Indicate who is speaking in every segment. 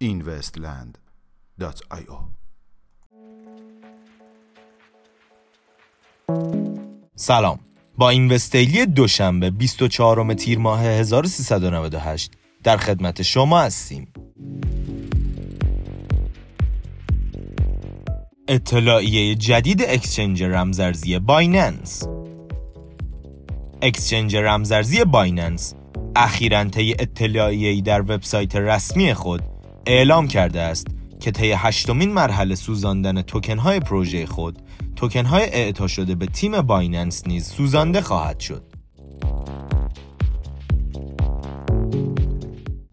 Speaker 1: investland.io
Speaker 2: سلام. با Invest Daily دوشنبه 24 تیر ماه 1398 در خدمت شما هستیم. اطلاعیه جدید exchange رمزارزی Binance. exchange رمزارزی Binance اخیراً طی اطلاعیه‌ای در وبسایت رسمی خود اعلام کرده است که طی هشتمین مرحله سوزاندن توکن های پروژه خود توکن های اعطا شده به تیم بایننس نیز سوزانده خواهد شد.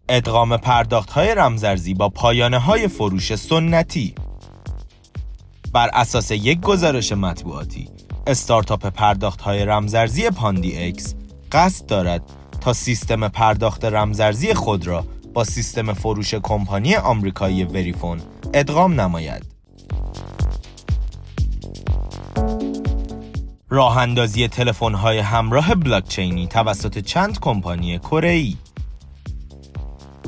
Speaker 2: ادغام پرداخت های رمزرزی با پایانه های فروش سنتی بر اساس یک گزارش مطبوعاتی استارتاپ پرداخت های رمزارزی Pundi X قصد دارد تا سیستم پرداخت رمزارزی خود را با سیستم فروش کمپانی آمریکایی Verifone ادغام نماید. راه اندازی تلفن های همراه بلاکچینی توسط چند کمپانی کره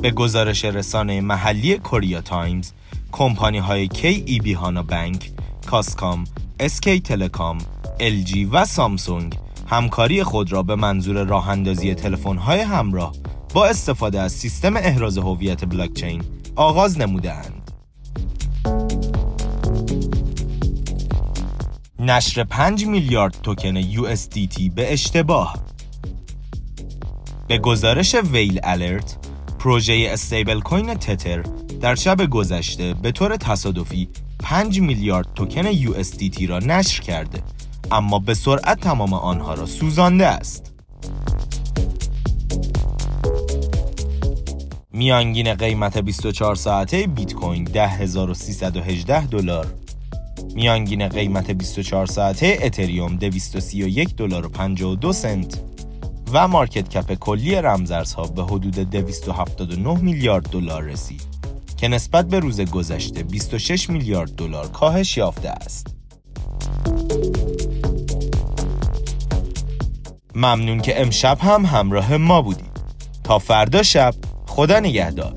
Speaker 2: به گزارش رسانه محلی Korea Times کمپانی های کی ای بی هانا بانک، کاسکام، اسکی تلکام، LG و سامسونگ همکاری خود را به منظور راه اندازی تلفن های همراه با استفاده از سیستم احراز هویت بلاکچین آغاز نمودهاند. نشر 5 میلیارد توکن USDT به اشتباه به گزارش ویل الرت پروژه استیبل کوین تتر در شب گذشته به طور تصادفی 5 میلیارد توکن USDT را نشر کرده اما به سرعت تمام آنها را سوزانده است. میانگین قیمت 24 ساعته بیت کوین 10318 دلار. میانگین قیمت 24 ساعته اتریوم 231 دلار و 52 سنت. و مارکت کپ کلی رمزارزها به حدود 279 میلیارد دلار رسید. که نسبت به روز گذشته 26 میلیارد دلار کاهش یافته است. ممنون که امشب هم همراه ما بودید. تا فردا شب خدا نگهدار